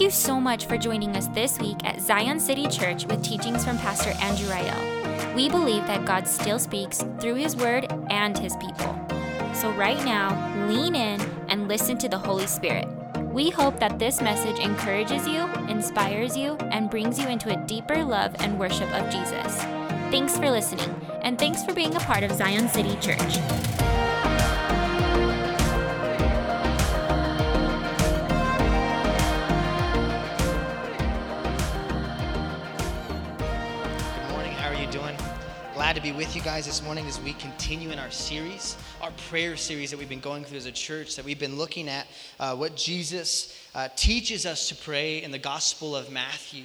Thank you so much for joining us this week at Zion City Church with teachings from Pastor Andrew Rael. We believe that God still speaks through His Word and His people. So, right now, lean in and listen to the Holy Spirit. We hope that this message encourages you, inspires you, and brings you into a deeper love and worship of Jesus. Thanks for listening, and thanks for being a part of Zion City Church. To be with you guys this morning as we continue in our series, our prayer series that we've been going through as a church, that we've been looking at uh, what Jesus uh, teaches us to pray in the Gospel of Matthew.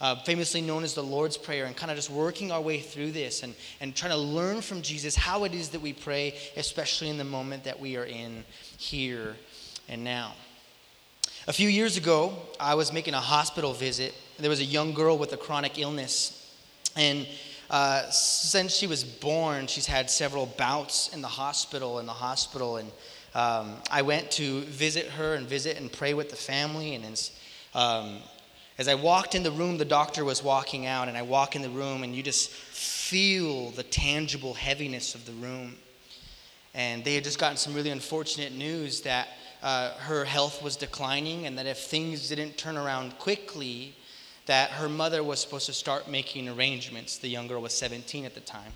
Uh, famously known as the Lord's Prayer, and kind of just working our way through this and, and trying to learn from Jesus how it is that we pray, especially in the moment that we are in here and now. A few years ago, I was making a hospital visit. There was a young girl with a chronic illness. And uh, since she was born, she's had several bouts in the hospital, in the hospital. And um, I went to visit her and visit and pray with the family. And as, um, as I walked in the room, the doctor was walking out. And I walk in the room, and you just feel the tangible heaviness of the room. And they had just gotten some really unfortunate news that uh, her health was declining, and that if things didn't turn around quickly, that her mother was supposed to start making arrangements. The young girl was 17 at the time.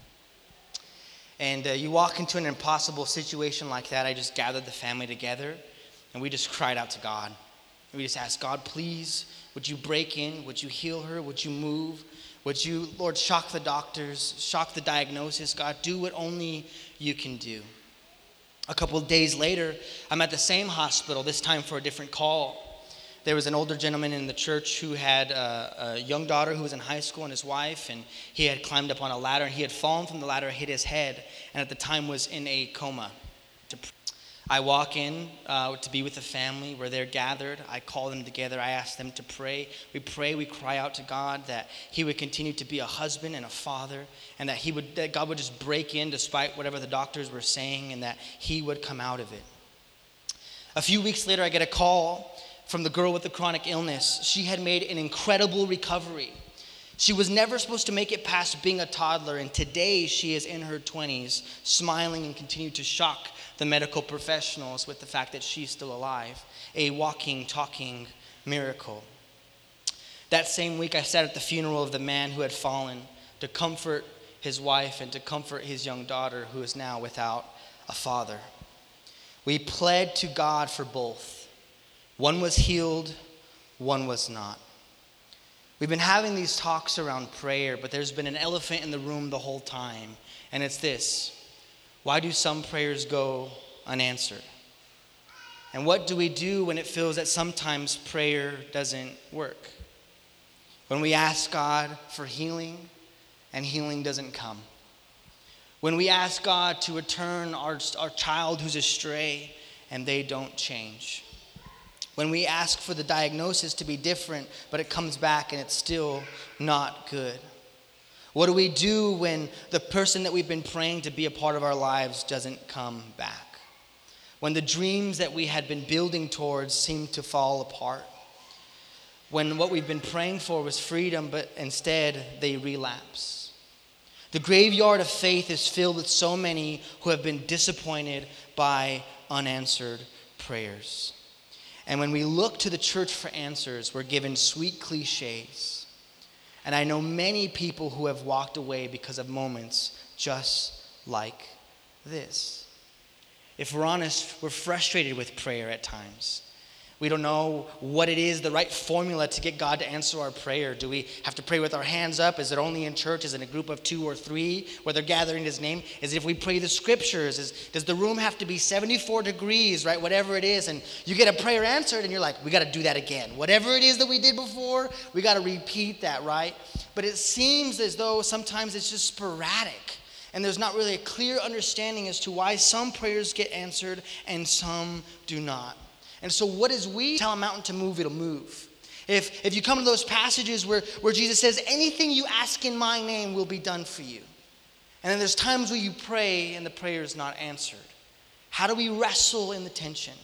And uh, you walk into an impossible situation like that. I just gathered the family together, and we just cried out to God. And we just asked God, please, would you break in? Would you heal her? Would you move? Would you, Lord, shock the doctors, shock the diagnosis? God, do what only you can do. A couple of days later, I'm at the same hospital, this time for a different call. There was an older gentleman in the church who had a, a, young daughter who was in high school and his wife, and he had climbed up on a ladder and he had fallen from the ladder, hit his head, and at the time was in a coma. I walk in uh, to be with the family where they're gathered. I call them together. I ask them to pray. We pray. We cry out to God that He would continue to be a husband and a father, and that He would that God would just break in despite whatever the doctors were saying, and that He would come out of it. A few weeks later, I get a call from the girl with the chronic illness. She had made an incredible recovery. She was never supposed to make it past being a toddler, and today she is in her 20s, smiling and continue to shock the medical professionals with the fact that she's still alive. A walking, talking miracle. That same week, I sat at the funeral of the man who had fallen to comfort his wife and to comfort his young daughter who is now without a father. We pled to God for both. One was healed, one was not. We've been having these talks around prayer, but there's been an elephant in the room the whole time, and it's this why do some prayers go unanswered? And what do we do when it feels that sometimes prayer doesn't work? When we ask God for healing and healing doesn't come. When we ask God to return our, our child who's astray and they don't change. When we ask for the diagnosis to be different, but it comes back and it's still not good. What do we do when the person that we've been praying to be a part of our lives doesn't come back? When the dreams that we had been building towards seem to fall apart? When what we've been praying for was freedom, but instead they relapse? The graveyard of faith is filled with so many who have been disappointed by unanswered prayers. And when we look to the church for answers, we're given sweet cliches and I know many people who have walked away because of moments just like this. If we're honest, we're frustrated with prayer at times. We don't know what it is, the right formula to get God to answer our prayer. Do we have to pray with our hands up? Is it only in church? Is it a group of two or three where they're gathering His name? Is it if we pray the scriptures? Is, does the room have to be 74 degrees, right? Whatever it is. And you get a prayer answered and you're like, we got to do that again. Whatever it is that we did before, we got to repeat that, right? But it seems as though sometimes it's just sporadic. And there's not really a clear understanding as to why some prayers get answered and some do not. And so, what is we tell a mountain to move, it'll move. If, if you come to those passages where, where Jesus says, anything you ask in my name will be done for you. And then there's times where you pray and the prayer is not answered. How do we wrestle in the tension?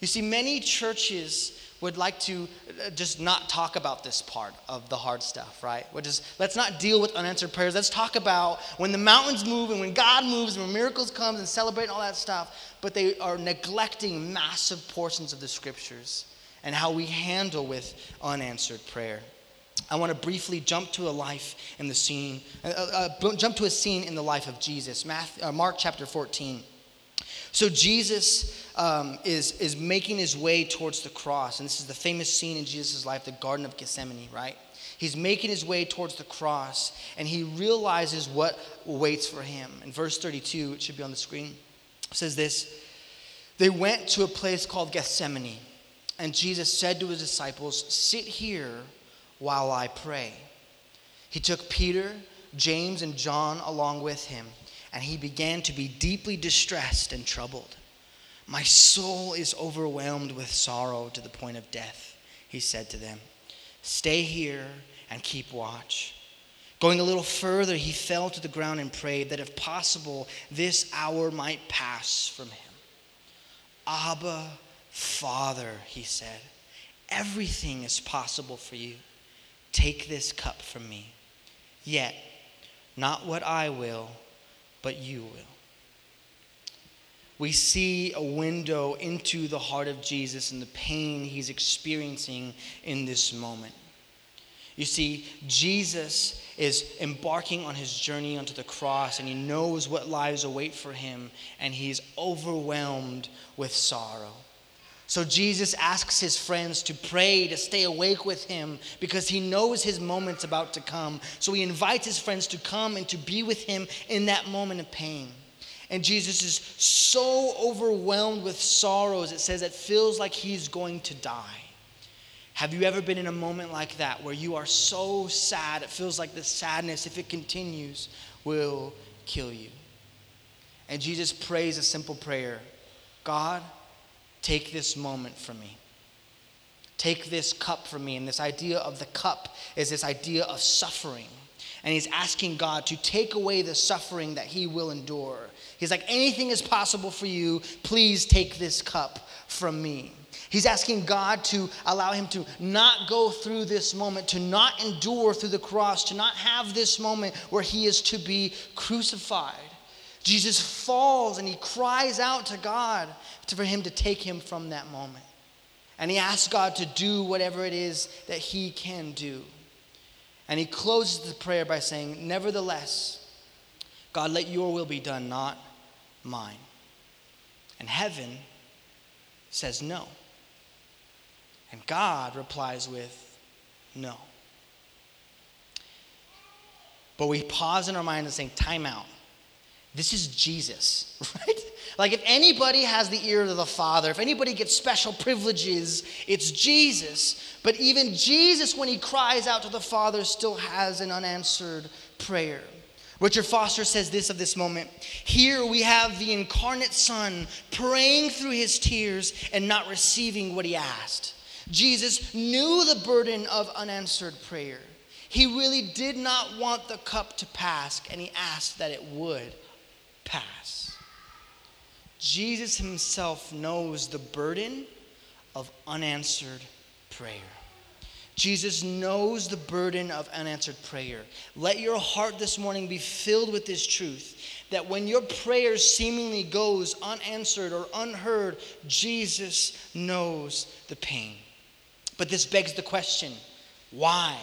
You see, many churches would like to uh, just not talk about this part of the hard stuff, right? Which is, let's not deal with unanswered prayers. Let's talk about when the mountains move and when God moves and when miracles come and celebrate and all that stuff. But they are neglecting massive portions of the scriptures and how we handle with unanswered prayer. I want to briefly jump to a life in the scene, uh, uh, uh jump to a scene in the life of Jesus. Matthew, uh, Mark chapter 14. So Jesus um, is, is making his way towards the cross. And this is the famous scene in Jesus' life, the Garden of Gethsemane, right? He's making his way towards the cross and he realizes what waits for him. In verse 32, it should be on the screen, says this They went to a place called Gethsemane, and Jesus said to his disciples, Sit here while I pray. He took Peter, James, and John along with him and he began to be deeply distressed and troubled. My soul is overwhelmed with sorrow to the point of death, he said to them. Stay here and keep watch. Going a little further, he fell to the ground and prayed that if possible, this hour might pass from him. Abba, Father, he said, everything is possible for you. Take this cup from me. Yet, not what I will but you will. We see a window into the heart of Jesus and the pain he's experiencing in this moment. You see, Jesus is embarking on his journey onto the cross and he knows what lies await for him and he's overwhelmed with sorrow. So Jesus asks his friends to pray, to stay awake with him, because he knows his moment's about to come. So he invites his friends to come and to be with him in that moment of pain. And Jesus is so overwhelmed with sorrows, it says it feels like he's going to die. Have you ever been in a moment like that where you are so sad, it feels like the sadness, if it continues, will kill you? And Jesus prays a simple prayer God, Take this moment from me. Take this cup from me. And this idea of the cup is this idea of suffering. And he's asking God to take away the suffering that he will endure. He's like, anything is possible for you. Please take this cup from me. He's asking God to allow him to not go through this moment, to not endure through the cross, to not have this moment where he is to be crucified. Jesus falls and he cries out to God for him to take him from that moment. And he asks God to do whatever it is that he can do. And he closes the prayer by saying, Nevertheless, God, let your will be done, not mine. And heaven says no. And God replies with, No. But we pause in our mind and say, Time out. This is Jesus, right? Like, if anybody has the ear of the Father, if anybody gets special privileges, it's Jesus. But even Jesus, when he cries out to the Father, still has an unanswered prayer. Richard Foster says this of this moment Here we have the incarnate Son praying through his tears and not receiving what he asked. Jesus knew the burden of unanswered prayer. He really did not want the cup to pass, and he asked that it would pass. Jesus himself knows the burden of unanswered prayer. Jesus knows the burden of unanswered prayer. Let your heart this morning be filled with this truth that when your prayer seemingly goes unanswered or unheard, Jesus knows the pain. But this begs the question why?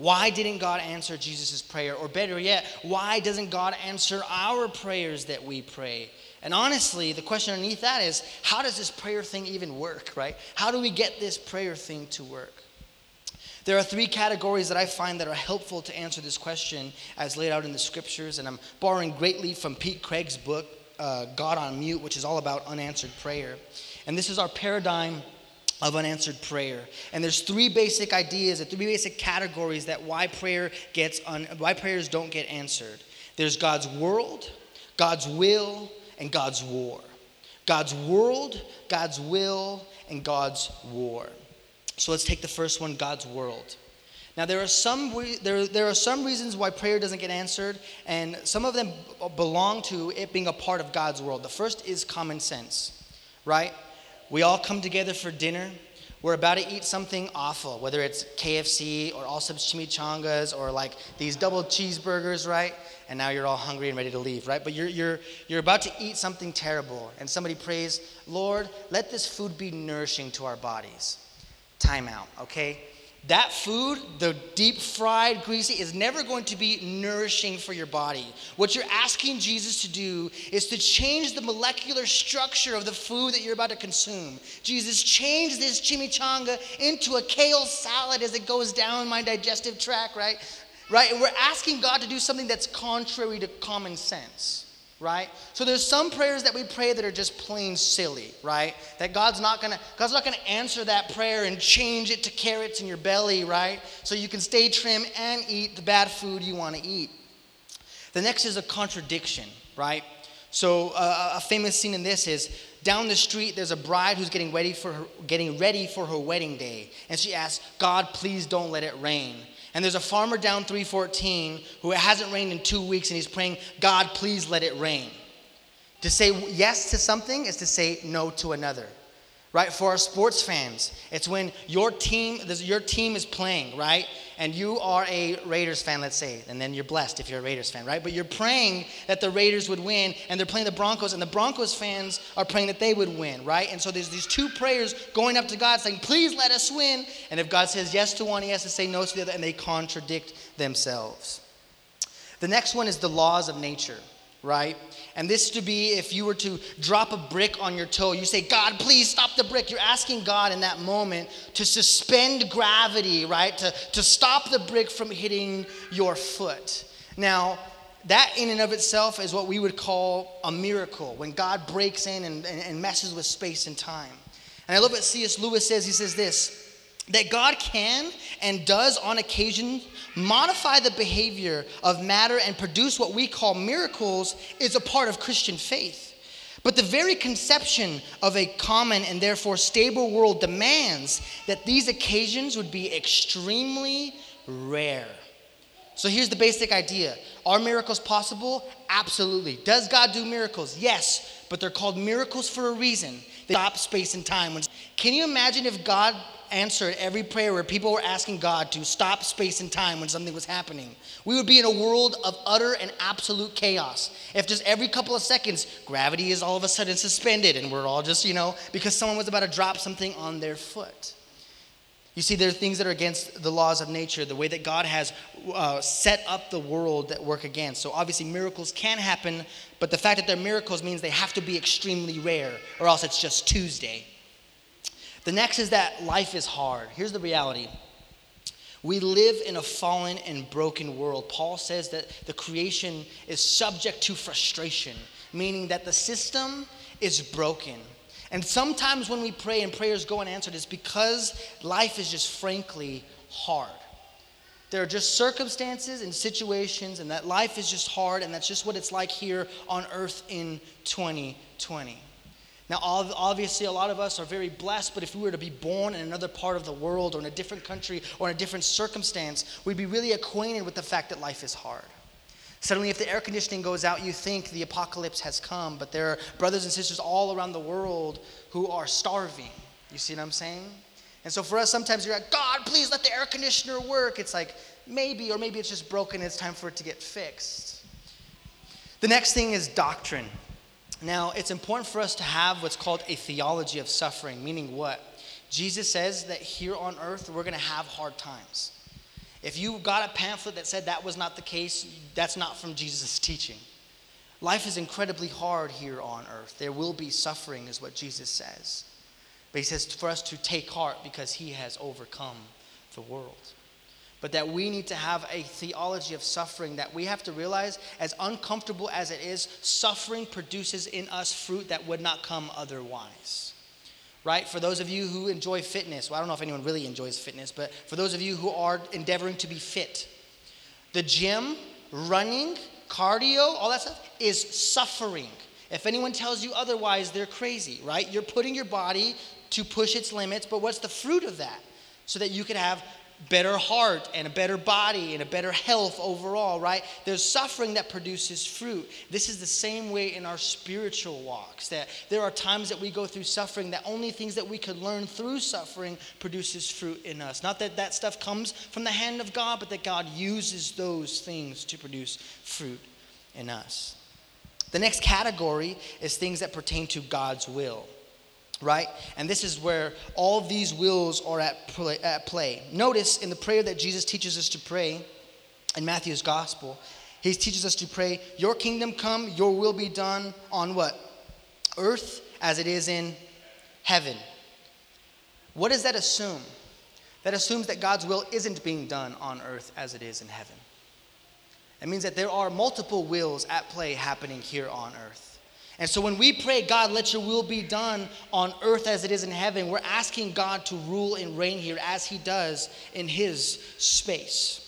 Why didn't God answer Jesus' prayer? Or better yet, why doesn't God answer our prayers that we pray? And honestly, the question underneath that is how does this prayer thing even work, right? How do we get this prayer thing to work? There are three categories that I find that are helpful to answer this question as laid out in the scriptures, and I'm borrowing greatly from Pete Greig's book, uh, God on Mute, which is all about unanswered prayer. And this is our paradigm of unanswered prayer. And there's three basic ideas, three basic categories that why prayer gets un, why prayers don't get answered. There's God's world, God's will, and God's war. God's world, God's will, and God's war. So let's take the first one, God's world. Now there are some there, there are some reasons why prayer doesn't get answered, and some of them belong to it being a part of God's world. The first is common sense, right? We all come together for dinner. we're about to eat something awful, whether it's KFC or all Allsup's chimichangas or like these double cheeseburgers, right? And now you're all hungry and ready to leave, right? But you're, you're, you're about to eat something terrible, and somebody prays, Lord, let this food be nourishing to our bodies. Time out, okay? That food, the deep fried, greasy, is never going to be nourishing for your body. What you're asking Jesus to do is to change the molecular structure of the food that you're about to consume. Jesus, change this chimichanga into a kale salad as it goes down my digestive tract, right? Right? And we're asking God to do something that's contrary to common sense right? So there's some prayers that we pray that are just plain silly, right? That God's not gonna God's not gonna answer that prayer and change it to carrots in your belly, right? So you can stay trim and eat the bad food you want to eat. The next is a contradiction, right? So uh, a famous scene in this is down the street there's a bride who's getting ready for her getting ready for her wedding day and she asks god please don't let it rain and there's a farmer down 314 who it hasn't rained in two weeks and he's praying, God, please let it rain. To say yes to something is to say no to another right? For our sports fans, it's when your team, your team is playing, right? And you are a Raiders fan, let's say, and then you're blessed if you're a Raiders fan, right? But you're praying that the Raiders would win, and they're playing the Broncos, and the Broncos fans are praying that they would win, right? And so there's these two prayers going up to God saying, please let us win. And if God says yes to one, he has to say no to the other, and they contradict themselves. The next one is the laws of nature right? And this to be if you were to drop a brick on your toe, you say, God, please stop the brick. You're asking God in that moment to suspend gravity, right? To, to stop the brick from hitting your foot. Now, that in and of itself is what we would call a miracle when God breaks in and, and, and messes with space and time. And I love what C.S. Lewis says. He says this that God can and does on occasion modify the behavior of matter and produce what we call miracles is a part of Christian faith. But the very conception of a common and therefore stable world demands that these occasions would be extremely rare. So here's the basic idea Are miracles possible? Absolutely. Does God do miracles? Yes, but they're called miracles for a reason. They stop space and time. Can you imagine if God answered every prayer where people were asking God to stop space and time when something was happening. We would be in a world of utter and absolute chaos. If just every couple of seconds, gravity is all of a sudden suspended and we're all just, you know, because someone was about to drop something on their foot. You see, there are things that are against the laws of nature, the way that God has uh, set up the world that work against. So, obviously, miracles can happen, but the fact that they're miracles means they have to be extremely rare, or else it's just Tuesday. The next is that life is hard. Here's the reality we live in a fallen and broken world. Paul says that the creation is subject to frustration, meaning that the system is broken. And sometimes when we pray and prayers go unanswered, it's because life is just frankly hard. There are just circumstances and situations, and that life is just hard, and that's just what it's like here on earth in 2020. Now, obviously, a lot of us are very blessed, but if we were to be born in another part of the world or in a different country or in a different circumstance, we'd be really acquainted with the fact that life is hard. Suddenly, if the air conditioning goes out, you think the apocalypse has come, but there are brothers and sisters all around the world who are starving. You see what I'm saying? And so for us, sometimes you're like, God, please let the air conditioner work. It's like, maybe, or maybe it's just broken, it's time for it to get fixed. The next thing is doctrine. Now, it's important for us to have what's called a theology of suffering, meaning what? Jesus says that here on earth, we're going to have hard times. If you got a pamphlet that said that was not the case, that's not from Jesus' teaching. Life is incredibly hard here on earth. There will be suffering, is what Jesus says. But he says for us to take heart because he has overcome the world but that we need to have a theology of suffering that we have to realize, as uncomfortable as it is, suffering produces in us fruit that would not come otherwise. Right? For those of you who enjoy fitness, well, I don't know if anyone really enjoys fitness, but for those of you who are endeavoring to be fit, the gym, running, cardio, all that stuff is suffering. If anyone tells you otherwise, they're crazy, right? You're putting your body to push its limits, but what's the fruit of that? So that you could have better heart and a better body and a better health overall, right? There's suffering that produces fruit. This is the same way in our spiritual walks, that there are times that we go through suffering that only things that we could learn through suffering produces fruit in us. Not that that stuff comes from the hand of God, but that God uses those things to produce fruit in us. The next category is things that pertain to God's will right? And this is where all these wills are at play, at play. Notice in the prayer that Jesus teaches us to pray in Matthew's gospel, he teaches us to pray, Your kingdom come, your will be done on what? Earth as it is in heaven. What does that assume? That assumes that God's will isn't being done on earth as it is in heaven. It means that there are multiple wills at play happening here on earth. And so when we pray, God, let your will be done on earth as it is in heaven, we're asking God to rule and reign here as he does in his space.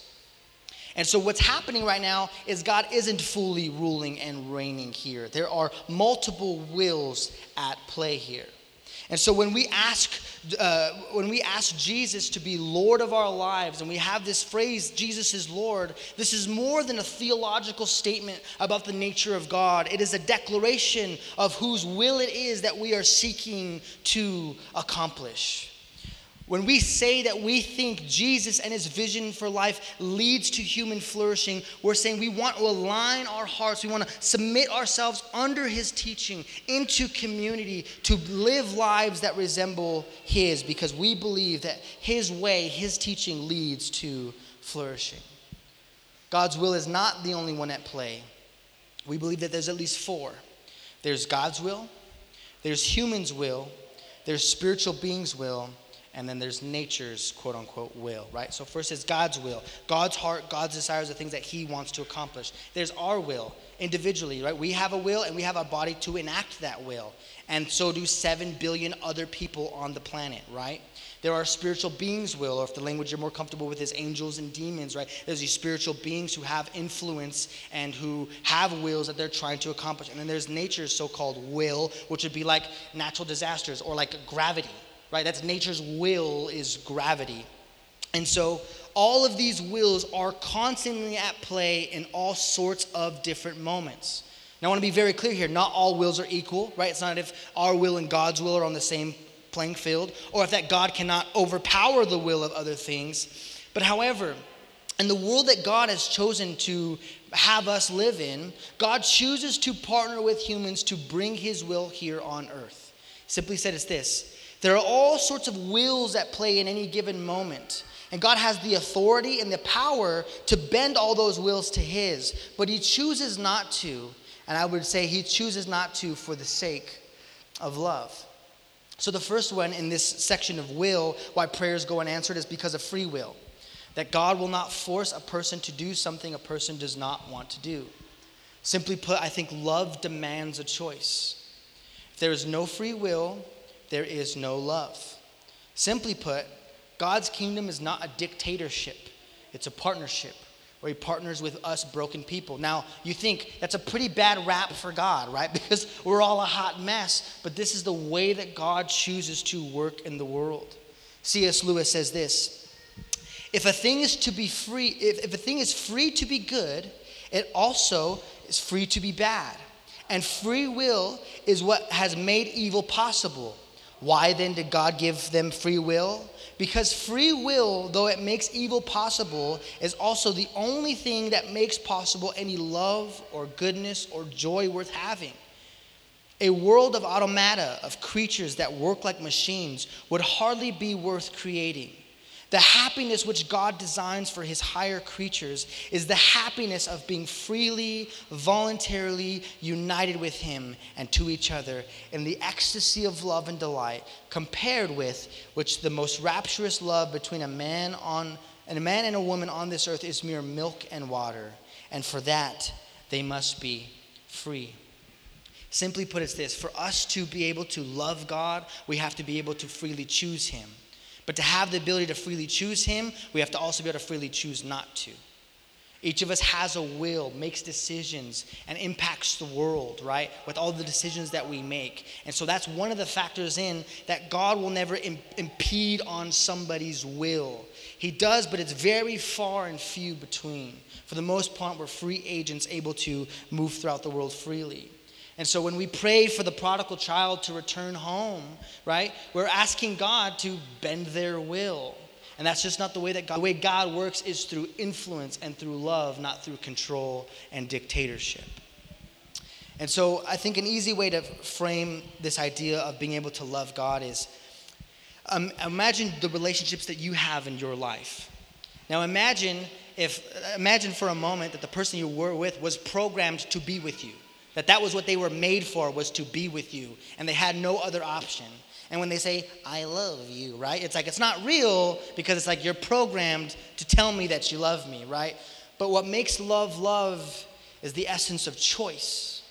And so, what's happening right now is God isn't fully ruling and reigning here. There are multiple wills at play here. And so when we ask, uh, when we ask Jesus to be Lord of our lives, and we have this phrase, Jesus is Lord, this is more than a theological statement about the nature of God. It is a declaration of whose will it is that we are seeking to accomplish. When we say that we think Jesus and his vision for life leads to human flourishing, we're saying we want to align our hearts, we want to submit ourselves under his teaching into community to live lives that resemble his because we believe that his way, his teaching leads to flourishing. God's will is not the only one at play. We believe that there's at least four there's God's will, there's humans' will, there's spiritual beings' will and then there's nature's quote unquote will, right? So first is God's will. God's heart, God's desires are things that He wants to accomplish. There's our will individually, right? We have a will and we have a body to enact that will. And so do seven billion other people on the planet, right? There are spiritual beings' will, or if the language you're more comfortable with is angels and demons, right? There's these spiritual beings who have influence and who have wills that they're trying to accomplish. And then there's nature's so called will, which would be like natural disasters or like gravity, right? That's nature's will is gravity. And so all of these wills are constantly at play in all sorts of different moments. Now, I want to be very clear here. Not all wills are equal, right? It's not if our will and God's will are on the same playing field, or if that God cannot overpower the will of other things. But however, in the world that God has chosen to have us live in, God chooses to partner with humans to bring his will here on earth. Simply said, it's this there are all sorts of wills at play in any given moment. And God has the authority and the power to bend all those wills to His, but He chooses not to. And I would say He chooses not to for the sake of love. So, the first one in this section of will, why prayers go unanswered, is because of free will. That God will not force a person to do something a person does not want to do. Simply put, I think love demands a choice. If there is no free will, there is no love. Simply put, God's kingdom is not a dictatorship, it's a partnership where he partners with us broken people. Now, you think that's a pretty bad rap for God, right? Because we're all a hot mess, but this is the way that God chooses to work in the world. C.S. Lewis says this If a thing is to be free, if, if a thing is free to be good, it also is free to be bad. And free will is what has made evil possible. Why then did God give them free will? Because free will, though it makes evil possible, is also the only thing that makes possible any love or goodness or joy worth having. A world of automata, of creatures that work like machines, would hardly be worth creating. The happiness which God designs for his higher creatures is the happiness of being freely, voluntarily united with him and to each other in the ecstasy of love and delight, compared with which the most rapturous love between a man on and a man and a woman on this earth is mere milk and water, and for that they must be free. Simply put, it's this for us to be able to love God, we have to be able to freely choose him. But to have the ability to freely choose Him, we have to also be able to freely choose not to. Each of us has a will, makes decisions, and impacts the world, right? With all the decisions that we make. And so that's one of the factors in that God will never Im- impede on somebody's will. He does, but it's very far and few between. For the most part, we're free agents able to move throughout the world freely. And so when we pray for the prodigal child to return home, right, we're asking God to bend their will. And that's just not the way that God, the way God works is through influence and through love, not through control and dictatorship. And so I think an easy way to frame this idea of being able to love God is um, imagine the relationships that you have in your life. Now imagine if imagine for a moment that the person you were with was programmed to be with you. That that was what they were made for was to be with you and they had no other option. And when they say I love you, right? It's like it's not real because it's like you're programmed to tell me that you love me, right? But what makes love love is the essence of choice.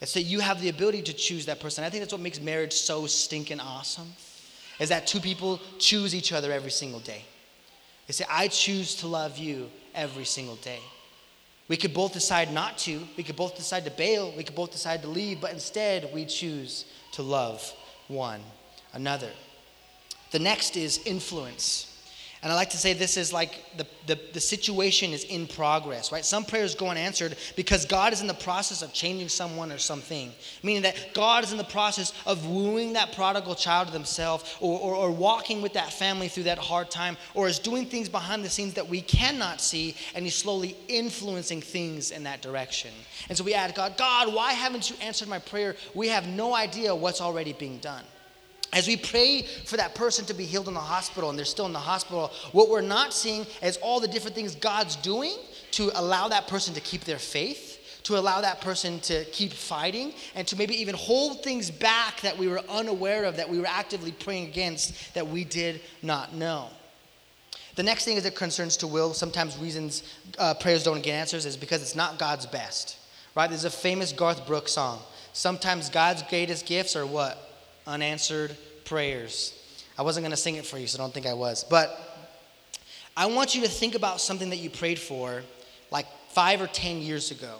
It's that you have the ability to choose that person. I think that's what makes marriage so stinking awesome is that two people choose each other every single day. They say, I choose to love you every single day. We could both decide not to. We could both decide to bail. We could both decide to leave. But instead, we choose to love one another. The next is influence. And I like to say this is like the, the, the, situation is in progress, right? Some prayers go unanswered because God is in the process of changing someone or something. Meaning that God is in the process of wooing that prodigal child to themselves or, or, or walking with that family through that hard time or is doing things behind the scenes that we cannot see and He's slowly influencing things in that direction. And so we ask God, God, why haven't you answered my prayer? We have no idea what's already being done. As we pray for that person to be healed in the hospital and they're still in the hospital, what we're not seeing is all the different things God's doing to allow that person to keep their faith, to allow that person to keep fighting, and to maybe even hold things back that we were unaware of, that we were actively praying against, that we did not know. The next thing is it concerns to will. Sometimes reasons uh, prayers don't get answers is because it's not God's best, right? There's a famous Garth Brooks song. Sometimes God's greatest gifts are what? Unanswered prayers. I wasn't going to sing it for you, so don't think I was. But I want you to think about something that you prayed for like five or 10 years ago,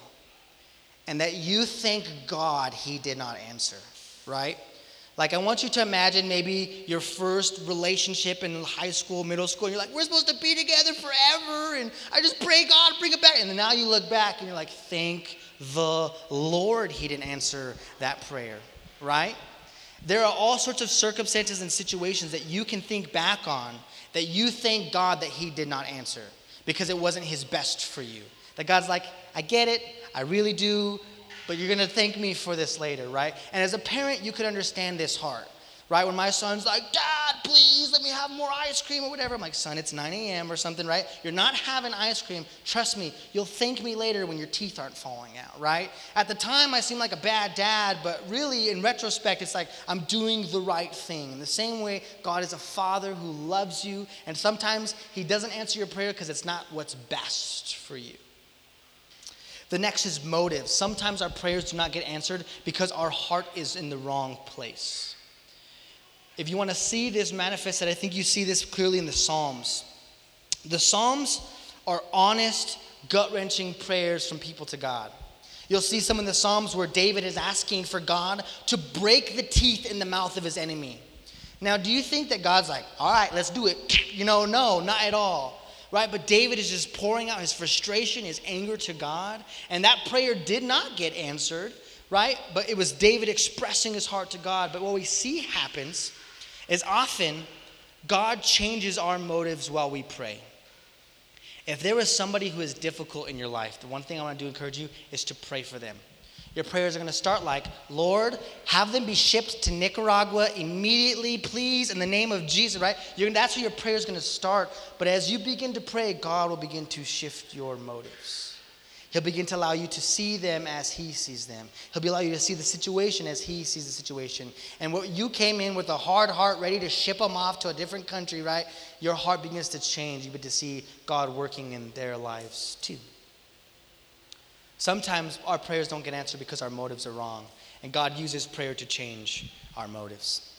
and that you thank God He did not answer, right? Like, I want you to imagine maybe your first relationship in high school, middle school, and you're like, we're supposed to be together forever, and I just pray God bring it back. And now you look back and you're like, thank the Lord He didn't answer that prayer, right? There are all sorts of circumstances and situations that you can think back on that you thank God that He did not answer because it wasn't His best for you. That God's like, I get it, I really do, but you're gonna thank me for this later, right? And as a parent, you could understand this heart right? When my son's like, Dad, please let me have more ice cream or whatever. I'm like, son, it's 9 a.m. or something, right? You're not having ice cream. Trust me, you'll thank me later when your teeth aren't falling out, right? At the time, I seem like a bad dad, but really, in retrospect, it's like I'm doing the right thing. In the same way, God is a father who loves you, and sometimes He doesn't answer your prayer because it's not what's best for you. The next is motive. Sometimes our prayers do not get answered because our heart is in the wrong place. If you want to see this manifested, I think you see this clearly in the Psalms. The Psalms are honest, gut wrenching prayers from people to God. You'll see some in the Psalms where David is asking for God to break the teeth in the mouth of his enemy. Now, do you think that God's like, all right, let's do it? You know, no, not at all. Right? But David is just pouring out his frustration, his anger to God. And that prayer did not get answered, right? But it was David expressing his heart to God. But what we see happens is often God changes our motives while we pray. If there is somebody who is difficult in your life, the one thing I want to do encourage you is to pray for them. Your prayers are going to start like, Lord, have them be shipped to Nicaragua immediately, please, in the name of Jesus, right? You're, that's where your prayer is going to start. But as you begin to pray, God will begin to shift your motives. He'll begin to allow you to see them as He sees them. He'll allow you to see the situation as He sees the situation. And what you came in with a hard heart, ready to ship them off to a different country, right? Your heart begins to change. You begin to see God working in their lives too. Sometimes our prayers don't get answered because our motives are wrong, and God uses prayer to change our motives.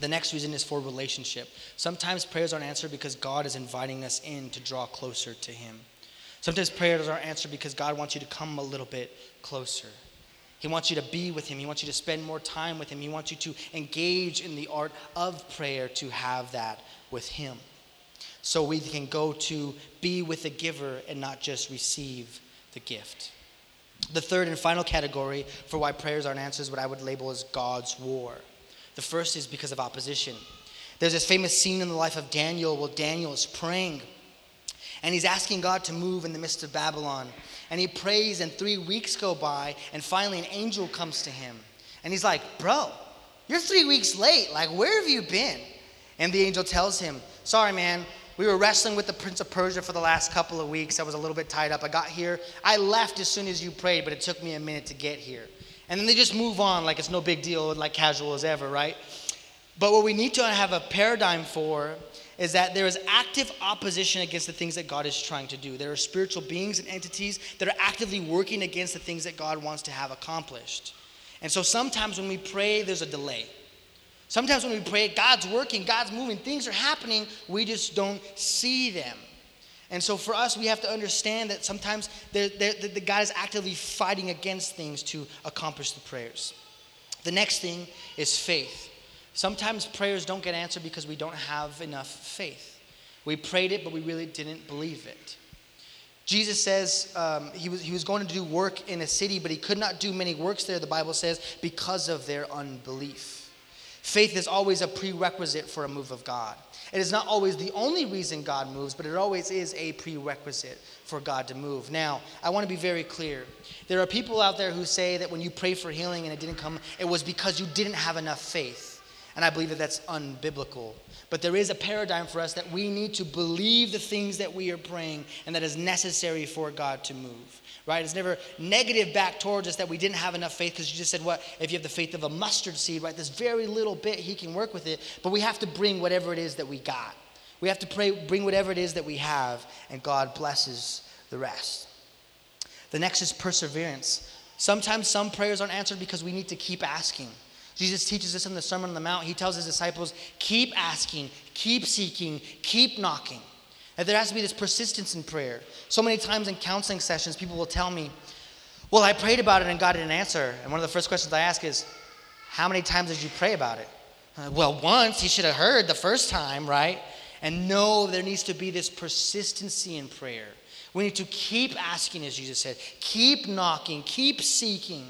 The next reason is for relationship. Sometimes prayers aren't answered because God is inviting us in to draw closer to Him. Sometimes prayers aren't answered because God wants you to come a little bit closer. He wants you to be with Him. He wants you to spend more time with Him. He wants you to engage in the art of prayer to have that with Him. so we can go to be with the giver and not just receive the gift. The third and final category for why prayers aren't answered is what I would label as God's war. The first is because of opposition. There's this famous scene in the life of Daniel where Daniel is praying and he's asking God to move in the midst of Babylon. And he prays, and three weeks go by, and finally an angel comes to him. And he's like, Bro, you're three weeks late. Like, where have you been? And the angel tells him, Sorry, man. We were wrestling with the Prince of Persia for the last couple of weeks. I was a little bit tied up. I got here. I left as soon as you prayed, but it took me a minute to get here. And then they just move on like it's no big deal, like casual as ever, right? But what we need to have a paradigm for is that there is active opposition against the things that God is trying to do. There are spiritual beings and entities that are actively working against the things that God wants to have accomplished. And so sometimes when we pray, there's a delay. Sometimes when we pray, God's working, God's moving, things are happening, we just don't see them. And so for us, we have to understand that sometimes the, the, the God is actively fighting against things to accomplish the prayers. The next thing is faith. Sometimes prayers don't get answered because we don't have enough faith. We prayed it, but we really didn't believe it. Jesus says um, he, was, he was going to do work in a city, but he could not do many works there, the Bible says, because of their unbelief. Faith is always a prerequisite for a move of God. It is not always the only reason God moves, but it always is a prerequisite for God to move. Now, I want to be very clear. There are people out there who say that when you pray for healing and it didn't come, it was because you didn't have enough faith. And I believe that that's unbiblical. But there is a paradigm for us that we need to believe the things that we are praying and that is necessary for God to move. Right? It's never negative back towards us that we didn't have enough faith because you just said, what? If you have the faith of a mustard seed, right? This very little bit, He can work with it. But we have to bring whatever it is that we got. We have to pray, bring whatever it is that we have, and God blesses the rest. The next is perseverance. Sometimes some prayers aren't answered because we need to keep asking. Jesus teaches us in the Sermon on the Mount. He tells his disciples, keep asking, keep seeking, keep knocking. That there has to be this persistence in prayer. So many times in counseling sessions, people will tell me, Well, I prayed about it and God didn't answer. And one of the first questions I ask is, How many times did you pray about it? Uh, well, once. He should have heard the first time, right? And no, there needs to be this persistency in prayer. We need to keep asking, as Jesus said, keep knocking, keep seeking.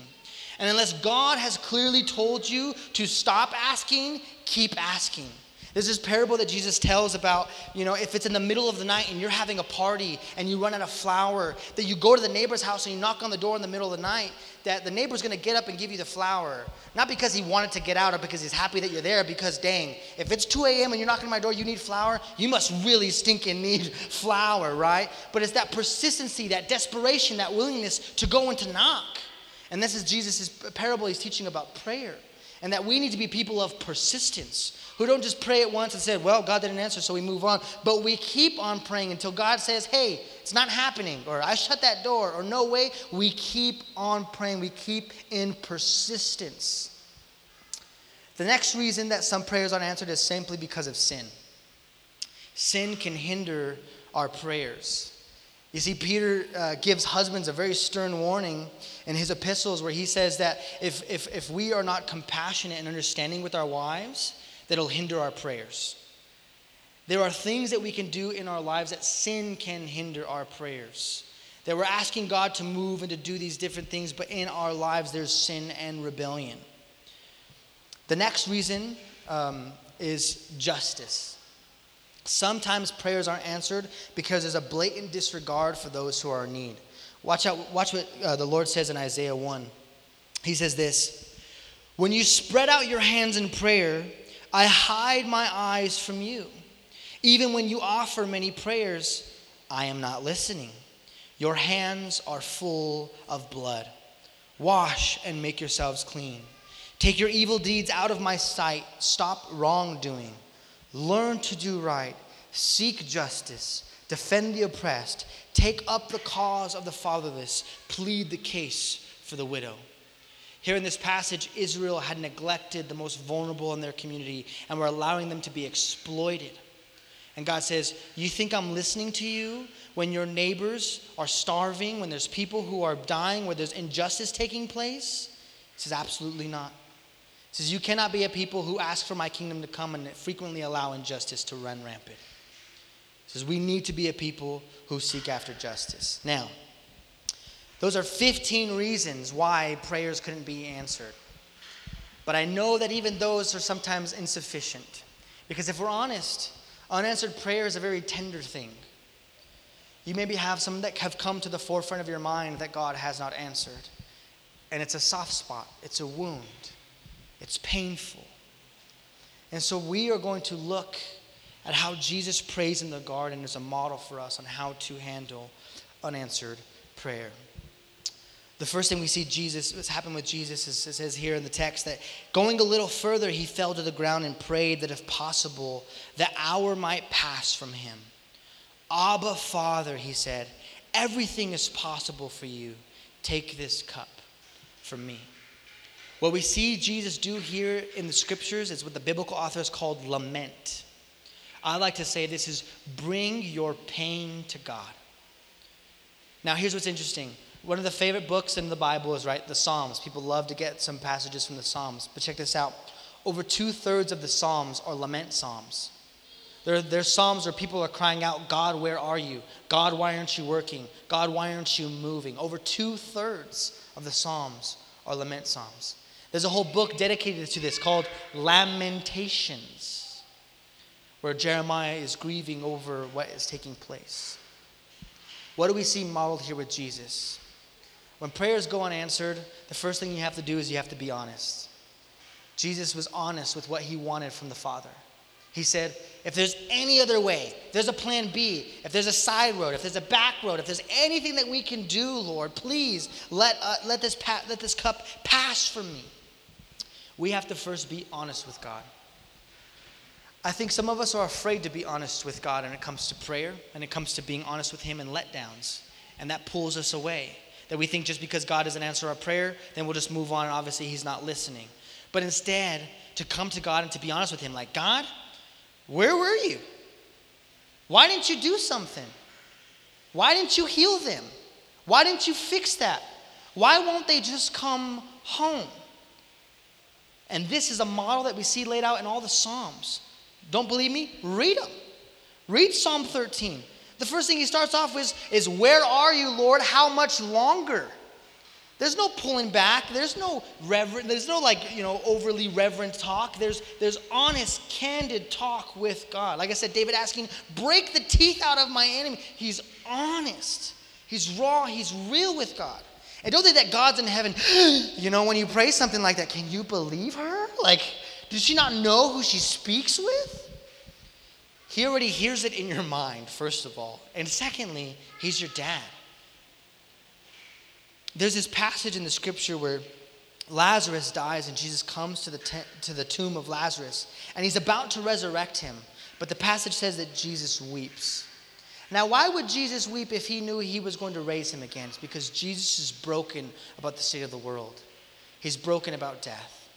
And unless God has clearly told you to stop asking, keep asking. There's this parable that Jesus tells about, you know, if it's in the middle of the night and you're having a party and you run out of flour, that you go to the neighbor's house and you knock on the door in the middle of the night, that the neighbor's gonna get up and give you the flour. Not because he wanted to get out or because he's happy that you're there, because dang, if it's 2 a.m. and you're knocking on my door, you need flour, you must really stink stinking need flour, right? But it's that persistency, that desperation, that willingness to go and to knock. And this is Jesus' parable he's teaching about prayer. And that we need to be people of persistence who don't just pray at once and say, well, God didn't answer, so we move on. But we keep on praying until God says, hey, it's not happening, or I shut that door, or no way. We keep on praying. We keep in persistence. The next reason that some prayers aren't answered is simply because of sin. Sin can hinder our prayers. You see, Peter uh, gives husbands a very stern warning in his epistles where he says that if, if, if we are not compassionate and understanding with our wives, that it'll hinder our prayers. There are things that we can do in our lives that sin can hinder our prayers. That we're asking God to move and to do these different things, but in our lives there's sin and rebellion. The next reason um, is justice. Sometimes prayers aren't answered because there's a blatant disregard for those who are in need. Watch out, watch what uh, the Lord says in Isaiah 1. He says this When you spread out your hands in prayer, I hide my eyes from you. Even when you offer many prayers, I am not listening. Your hands are full of blood. Wash and make yourselves clean. Take your evil deeds out of my sight. Stop wrongdoing. Learn to do right, seek justice, defend the oppressed, take up the cause of the fatherless, plead the case for the widow. Here in this passage, Israel had neglected the most vulnerable in their community and were allowing them to be exploited. And God says, You think I'm listening to you when your neighbors are starving, when there's people who are dying, where there's injustice taking place? He says, Absolutely not says, You cannot be a people who ask for my kingdom to come and frequently allow injustice to run rampant. says we need to be a people who seek after justice. Now, those are 15 reasons why prayers couldn't be answered. But I know that even those are sometimes insufficient. Because if we're honest, unanswered prayer is a very tender thing. You maybe have some that have come to the forefront of your mind that God has not answered. And it's a soft spot, it's a wound, it's painful. And so we are going to look at how Jesus prays in the garden as a model for us on how to handle unanswered prayer. The first thing we see Jesus, what's happened with Jesus, is, it says here in the text that going a little further, he fell to the ground and prayed that if possible, the hour might pass from him. Abba, Father, he said, everything is possible for you. Take this cup from me. What we see Jesus do here in the scriptures is what the biblical authors called lament. I like to say this is bring your pain to God. Now, here's what's interesting one of the favorite books in the Bible is right the Psalms. People love to get some passages from the Psalms. But check this out. Over two thirds of the Psalms are lament Psalms. They're, they're Psalms where people are crying out, God, where are you? God, why aren't you working? God, why aren't you moving? Over two thirds of the Psalms are lament Psalms. There's a whole book dedicated to this called Lamentations, where Jeremiah is grieving over what is taking place. What do we see modeled here with Jesus? When prayers go unanswered, the first thing you have to do is you have to be honest. Jesus was honest with what he wanted from the Father. He said, if there's any other way, there's a plan B, if there's a side road, if there's a back road, if there's anything that we can do, Lord, please let, uh, let, this pa- let this cup pass from me. We have to first be honest with God. I think some of us are afraid to be honest with God when it comes to prayer and it comes to being honest with Him and letdowns. And that pulls us away. That we think just because God doesn't answer our prayer, then we'll just move on and obviously He's not listening. But instead, to come to God and to be honest with Him, like, God, where were you? Why didn't you do something? Why didn't you heal them? Why didn't you fix that? Why won't they just come home? And this is a model that we see laid out in all the Psalms. Don't believe me? Read them. Read Psalm 13. The first thing he starts off with is, Where are you, Lord? How much longer? There's no pulling back. There's no reverent, there's no like, you know, overly reverent talk. There's there's honest, candid talk with God. Like I said, David asking, break the teeth out of my enemy. He's honest. He's raw, he's real with God. And don't think that God's in heaven, you know, when you pray something like that, can you believe her? Like, does she not know who she speaks with? He already hears it in your mind, first of all. And secondly, he's your dad. There's this passage in the scripture where Lazarus dies and Jesus comes to the, te- to the tomb of Lazarus and he's about to resurrect him. But the passage says that Jesus weeps. Now, why would Jesus weep if he knew he was going to raise him again? It's because Jesus is broken about the state of the world, he's broken about death.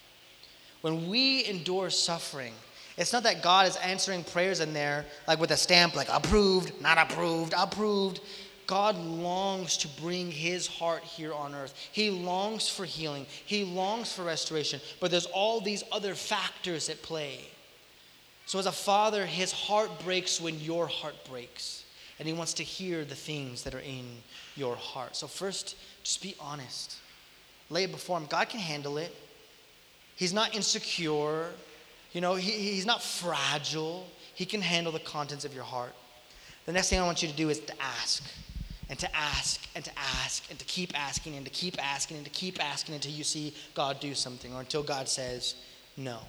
When we endure suffering, it's not that God is answering prayers in there like with a stamp, like approved, not approved, approved. God longs to bring his heart here on earth. He longs for healing. He longs for restoration. But there's all these other factors at play. So, as a father, his heart breaks when your heart breaks. And he wants to hear the things that are in your heart. So, first, just be honest. Lay it before him. God can handle it. He's not insecure. You know, he, he's not fragile. He can handle the contents of your heart. The next thing I want you to do is to ask and to ask and to ask and to keep asking and to keep asking and to keep asking until you see God do something or until God says no.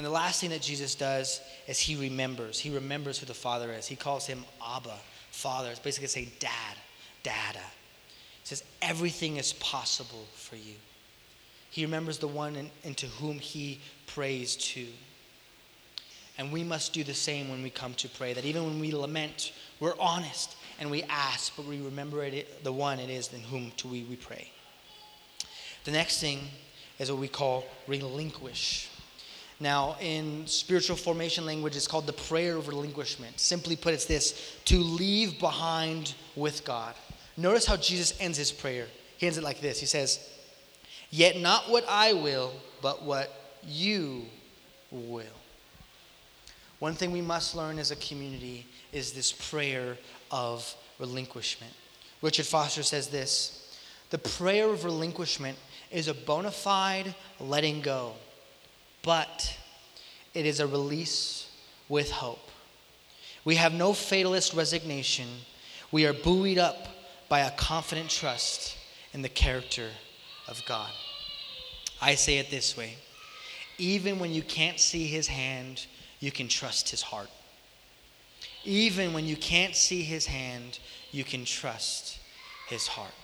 And the last thing that Jesus does is he remembers. He remembers who the Father is. He calls him Abba, Father. It's basically saying dad, dada. He says everything is possible for you. He remembers the one in, into whom he prays to. And we must do the same when we come to pray. That even when we lament, we're honest and we ask, but we remember it, the one it is in whom to we, we pray. The next thing is what we call relinquish. Now, in spiritual formation language, it's called the prayer of relinquishment. Simply put, it's this to leave behind with God. Notice how Jesus ends his prayer. He ends it like this He says, Yet not what I will, but what you will. one thing we must learn as a community is this prayer of relinquishment. Richard Foster says this The prayer of relinquishment is a bona fide letting go, but it is a release with hope. We have no fatalist resignation. We are buoyed up by a confident trust in the character of God. I say it this way even when you can't see his hand, you can trust his heart. Even when you can't see his hand, you can trust his heart.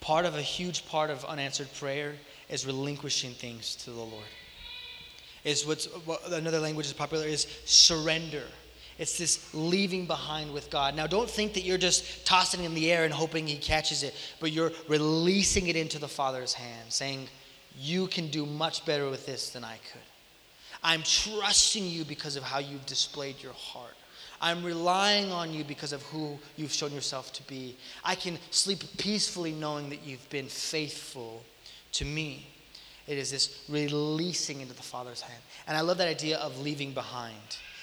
Part of a huge part of unanswered prayer is relinquishing things to the Lord. Is what's what another language is popular is surrender. It's this leaving behind with God. Now, don't think that you're just tossing in the air and hoping He catches it, but you're releasing it into the Father's hand, saying, You can do much better with this than I could. I'm trusting you because of how you've displayed your heart. I'm relying on you because of who you've shown yourself to be. I can sleep peacefully knowing that you've been faithful to me. It is this releasing into the Father's hand. And I love that idea of leaving behind.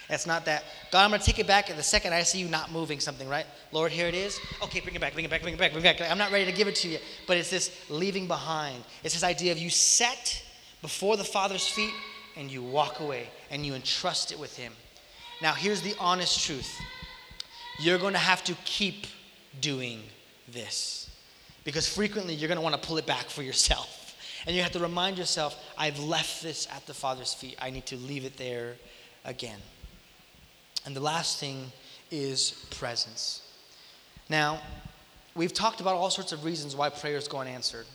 It's not that, God, I'm going to take it back at the second I see you not moving something, right? Lord, here it is. Okay, bring it back, bring it back, bring it back, bring it back. I'm not ready to give it to you. But it's this leaving behind. It's this idea of you set before the Father's feet and you walk away and you entrust it with Him. Now, here's the honest truth you're going to have to keep doing this because frequently you're going to want to pull it back for yourself. And you have to remind yourself, I've left this at the Father's feet. I need to leave it there again. And the last thing is presence. Now, we've talked about all sorts of reasons why prayers go unanswered.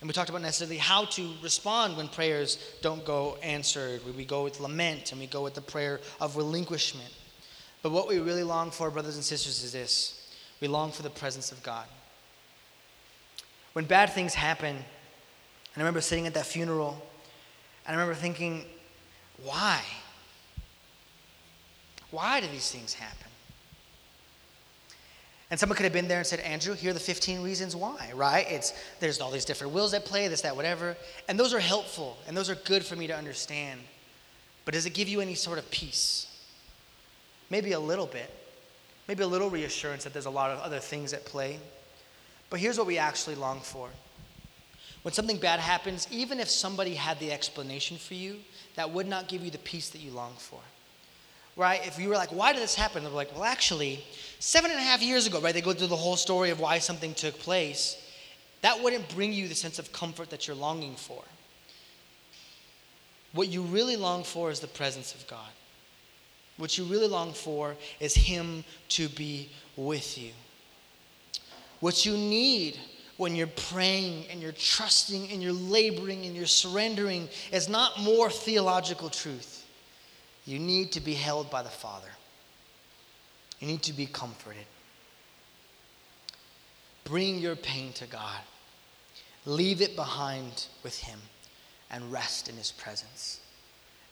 And we talked about necessarily how to respond when prayers don't go answered. We go with lament and we go with the prayer of relinquishment. But what we really long for, brothers and sisters, is this we long for the presence of God. When bad things happen, I remember sitting at that funeral, and I remember thinking, why? Why do these things happen? And someone could have been there and said, Andrew, here are the 15 reasons why, right? It's there's all these different wills at play, this, that, whatever. And those are helpful and those are good for me to understand. But does it give you any sort of peace? Maybe a little bit. Maybe a little reassurance that there's a lot of other things at play. But here's what we actually long for. When something bad happens, even if somebody had the explanation for you, that would not give you the peace that you long for right? If you were like, why did this happen? They're like, well, actually, seven and a half years ago, right? They go through the whole story of why something took place. That wouldn't bring you the sense of comfort that you're longing for. What you really long for is the presence of God. What you really long for is Him to be with you. What you need when you're praying and you're trusting and you're laboring and you're surrendering is not more theological truth. You need to be held by the Father. You need to be comforted. Bring your pain to God. Leave it behind with Him and rest in His presence.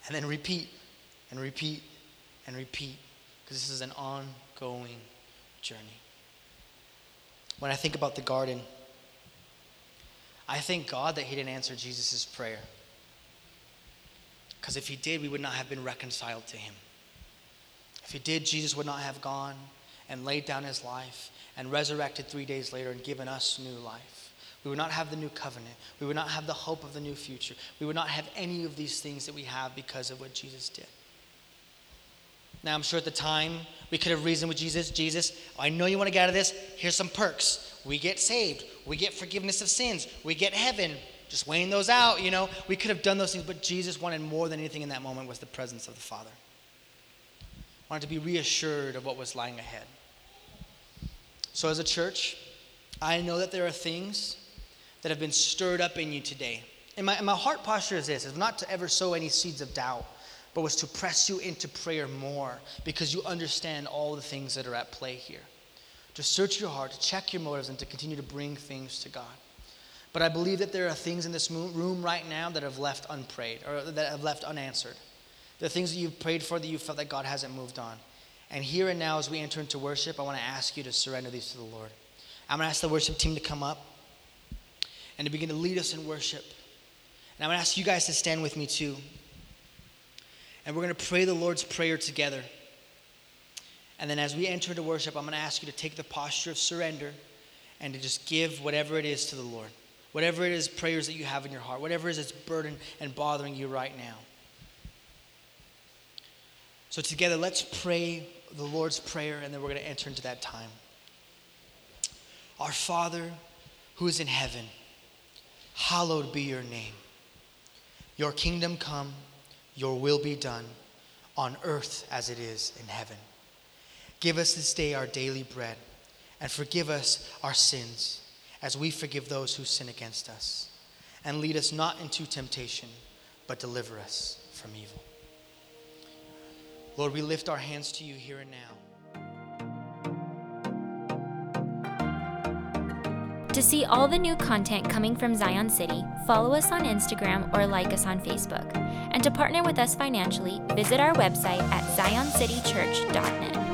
And then repeat and repeat and repeat because this is an ongoing journey. When I think about the garden, I thank God that He didn't answer Jesus' prayer. Because if he did, we would not have been reconciled to him. If he did, Jesus would not have gone and laid down his life and resurrected three days later and given us new life. We would not have the new covenant. We would not have the hope of the new future. We would not have any of these things that we have because of what Jesus did. Now, I'm sure at the time we could have reasoned with Jesus Jesus, I know you want to get out of this. Here's some perks. We get saved, we get forgiveness of sins, we get heaven just weighing those out, you know. We could have done those things, but Jesus wanted more than anything in that moment was the presence of the Father. Wanted to be reassured of what was lying ahead. So as a church, I know that there are things that have been stirred up in you today. And my, and my heart posture is this, is not to ever sow any seeds of doubt, but was to press you into prayer more because you understand all the things that are at play here. To search your heart, to check your motives, and to continue to bring things to God. But I believe that there are things in this room right now that have left unprayed or that have left unanswered. There are things that you've prayed for that you felt that God hasn't moved on. And here and now, as we enter into worship, I want to ask you to surrender these to the Lord. I'm going to ask the worship team to come up and to begin to lead us in worship. And I'm going to ask you guys to stand with me too. And we're going to pray the Lord's Prayer together. And then as we enter into worship, I'm going to ask you to take the posture of surrender and to just give whatever it is to the Lord. Whatever it is, prayers that you have in your heart, whatever is it is that's burden and bothering you right now. So, together, let's pray the Lord's Prayer, and then we're going to enter into that time. Our Father, who is in heaven, hallowed be your name. Your kingdom come, your will be done, on earth as it is in heaven. Give us this day our daily bread, and forgive us our sins, as we forgive those who sin against us. And lead us not into temptation, but deliver us from evil. Lord, we lift our hands to you here and now. To see all the new content coming from Zion City, follow us on Instagram or like us on Facebook. And to partner with us financially, visit our website at zioncitychurch.net.